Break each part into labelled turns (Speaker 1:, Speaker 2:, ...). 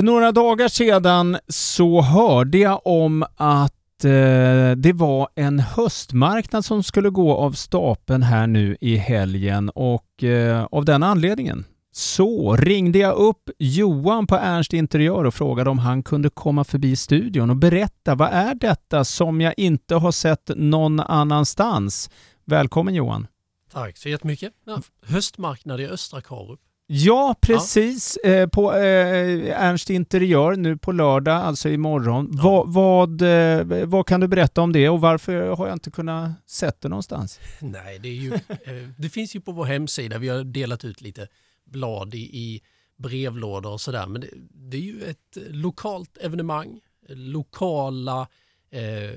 Speaker 1: För några dagar sedan så hörde jag om att eh, det var en höstmarknad som skulle gå av stapeln här nu i helgen och eh, av den anledningen så ringde jag upp Johan på Ernst Interiör och frågade om han kunde komma förbi studion och berätta vad är detta som jag inte har sett någon annanstans. Välkommen Johan!
Speaker 2: Tack så jättemycket. Ja, höstmarknad i Östra Karup.
Speaker 1: Ja, precis. Ja. Eh, på eh, Ernst Interiör nu på lördag, alltså imorgon. Ja. Va, vad, eh, vad kan du berätta om det och varför har jag inte kunnat sett det någonstans?
Speaker 2: Nej, det, är ju, eh, det finns ju på vår hemsida. Vi har delat ut lite blad i, i brevlådor och sådär. Men det, det, är ju ett lokalt evenemang. Lokala eh,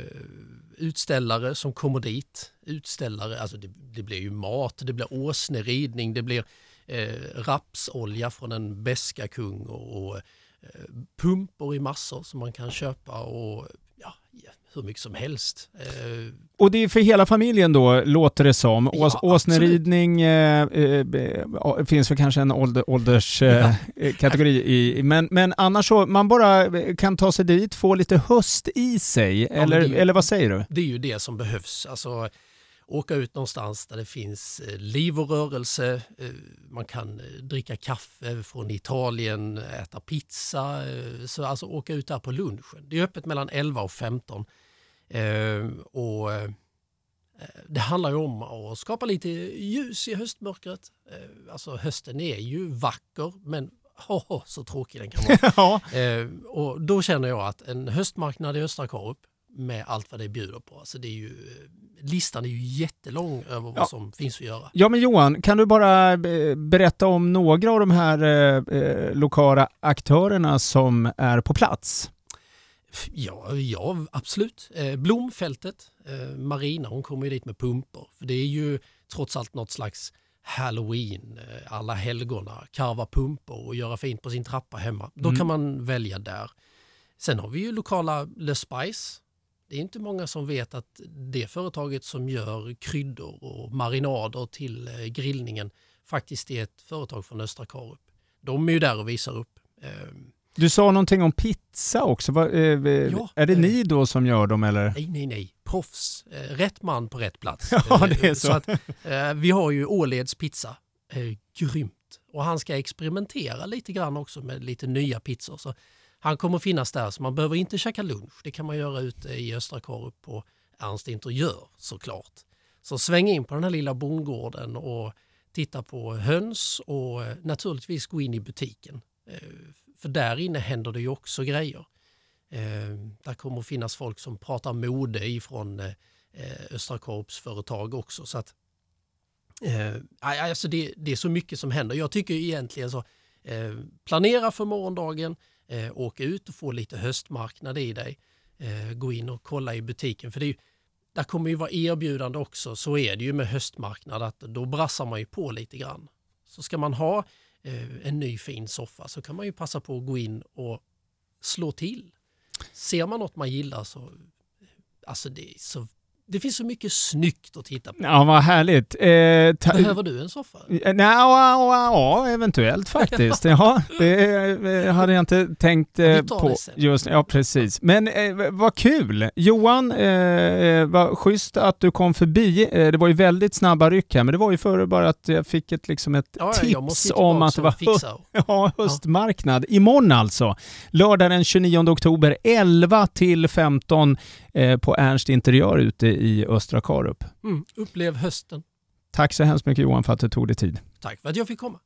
Speaker 2: utställare som kommer dit. Utställare, alltså det, det blir ju mat, det blir åsneridning, det blir eh, rapsolja från en beska kung och, och eh, pumpor i massor som man kan köpa och hur mycket som helst.
Speaker 1: Eh, och det är för hela familjen då, låter det som. Ja, åsneridning eh, eh, finns väl kanske en ålder, ålderskategori ja. i, men, men annars så, man bara kan ta sig dit, få lite höst i sig, ja, eller, ju, eller vad säger du?
Speaker 2: Det är ju det som behövs. Alltså, åka ut någonstans där det finns eh, liv och rörelse. Eh, man kan eh, dricka kaffe från Italien, äta pizza. Så alltså åka ut där på lunchen. Det är öppet mellan 11 och 15. Och det handlar ju om att skapa lite ljus i höstmörkret. Alltså hösten är ju vacker men oh, så tråkig den kan vara. ja. Och då känner jag att en höstmarknad i Östra Karup med allt vad det bjuder på. Alltså det är ju, listan är ju jättelång över vad ja. som finns att göra.
Speaker 1: Ja men Johan, kan du bara eh, berätta om några av de här eh, eh, lokala aktörerna som är på plats?
Speaker 2: Ja, ja absolut. Eh, Blomfältet, eh, Marina, hon kommer ju dit med pumpor. För det är ju trots allt något slags halloween, eh, alla helgona, karva pumpor och göra fint på sin trappa hemma. Då mm. kan man välja där. Sen har vi ju lokala Le Spice det är inte många som vet att det företaget som gör kryddor och marinader till eh, grillningen faktiskt är ett företag från Östra Karup. De är ju där och visar upp. Ehm,
Speaker 1: du sa någonting om pizza också. Var, eh, ja, är det eh, ni då som gör dem eller?
Speaker 2: Nej, nej, nej. Proffs. Eh, rätt man på rätt plats.
Speaker 1: Ja, det är så.
Speaker 2: så att, eh, vi har ju Åleds pizza. Eh, grymt. Och han ska experimentera lite grann också med lite nya pizzor. Så han kommer finnas där så man behöver inte käka lunch. Det kan man göra ute i Östra Karup på Ernst Interiör såklart. Så sväng in på den här lilla bondgården och titta på höns och eh, naturligtvis gå in i butiken. Eh, för där inne händer det ju också grejer. Eh, där kommer att finnas folk som pratar mode ifrån Östra Karups företag också. Så att, alltså det, det är så mycket som händer. Jag tycker egentligen så, planera för morgondagen, eh, åk ut och få lite höstmarknad i dig. Eh, gå in och kolla i butiken. För det är, där kommer ju vara erbjudande också. Så är det ju med höstmarknad att då brassar man ju på lite grann. Så ska man ha eh, en ny fin soffa så kan man ju passa på att gå in och slå till. Ser man något man gillar så alltså det är så det finns så mycket snyggt att titta på.
Speaker 1: Ja, vad härligt.
Speaker 2: Eh, Behöver du en soffa?
Speaker 1: Eh, ja, ja, eventuellt faktiskt. ja, det eh, hade jag inte tänkt eh, på. Just, ja, precis. Men eh, vad kul! Johan, eh, vad schysst att du kom förbi. Eh, det var ju väldigt snabba ryck här, men det var ju för bara att jag fick ett, liksom ett ja, tips om att det var höst, ja, höstmarknad. Imorgon alltså. Lördag den 29 oktober 11 till 15 eh, på Ernst Interiör ute i Östra Karup.
Speaker 2: Mm, upplev hösten.
Speaker 1: Tack så hemskt mycket Johan för att du tog dig tid.
Speaker 2: Tack för att jag fick komma.